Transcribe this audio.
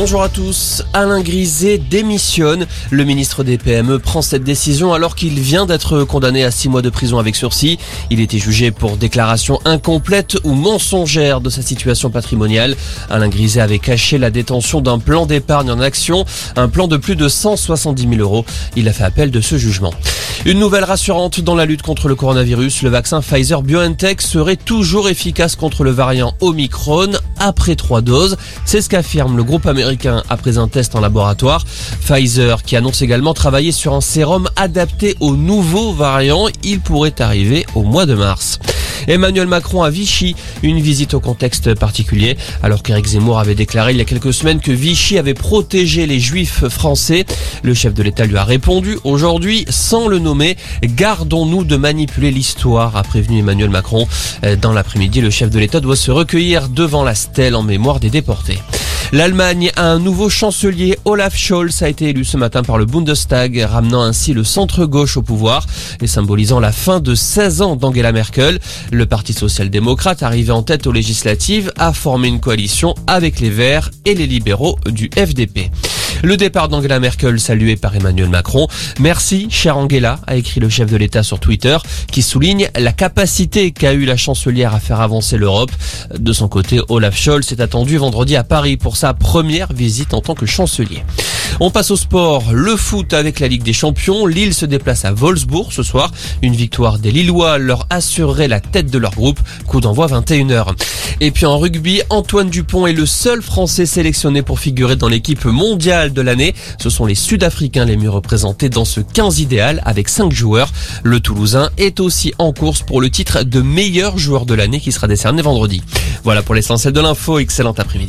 Bonjour à tous. Alain Griset démissionne. Le ministre des PME prend cette décision alors qu'il vient d'être condamné à six mois de prison avec sursis. Il était jugé pour déclaration incomplète ou mensongère de sa situation patrimoniale. Alain Griset avait caché la détention d'un plan d'épargne en action, un plan de plus de 170 000 euros. Il a fait appel de ce jugement. Une nouvelle rassurante dans la lutte contre le coronavirus, le vaccin Pfizer BioNTech serait toujours efficace contre le variant Omicron après trois doses. C'est ce qu'affirme le groupe américain après un test en laboratoire. Pfizer qui annonce également travailler sur un sérum adapté au nouveau variant. Il pourrait arriver au mois de mars. Emmanuel Macron à Vichy, une visite au contexte particulier, alors qu'Éric Zemmour avait déclaré il y a quelques semaines que Vichy avait protégé les juifs français. Le chef de l'État lui a répondu aujourd'hui, sans le nommer, gardons-nous de manipuler l'histoire, a prévenu Emmanuel Macron. Dans l'après-midi, le chef de l'État doit se recueillir devant la stèle en mémoire des déportés. L'Allemagne a un nouveau chancelier. Olaf Scholz a été élu ce matin par le Bundestag, ramenant ainsi le centre-gauche au pouvoir et symbolisant la fin de 16 ans d'Angela Merkel. Le Parti social-démocrate, arrivé en tête aux législatives, a formé une coalition avec les Verts et les libéraux du FDP. Le départ d'Angela Merkel salué par Emmanuel Macron. Merci, chère Angela, a écrit le chef de l'État sur Twitter, qui souligne la capacité qu'a eu la chancelière à faire avancer l'Europe. De son côté, Olaf Scholz est attendu vendredi à Paris pour sa première visite en tant que chancelier. On passe au sport, le foot avec la Ligue des Champions. Lille se déplace à Wolfsburg ce soir. Une victoire des Lillois leur assurerait la tête de leur groupe. Coup d'envoi 21h. Et puis en rugby, Antoine Dupont est le seul Français sélectionné pour figurer dans l'équipe mondiale de l'année. Ce sont les Sud-Africains les mieux représentés dans ce 15 idéal avec 5 joueurs. Le Toulousain est aussi en course pour le titre de meilleur joueur de l'année qui sera décerné vendredi. Voilà pour l'essentiel de l'info. Excellent après-midi.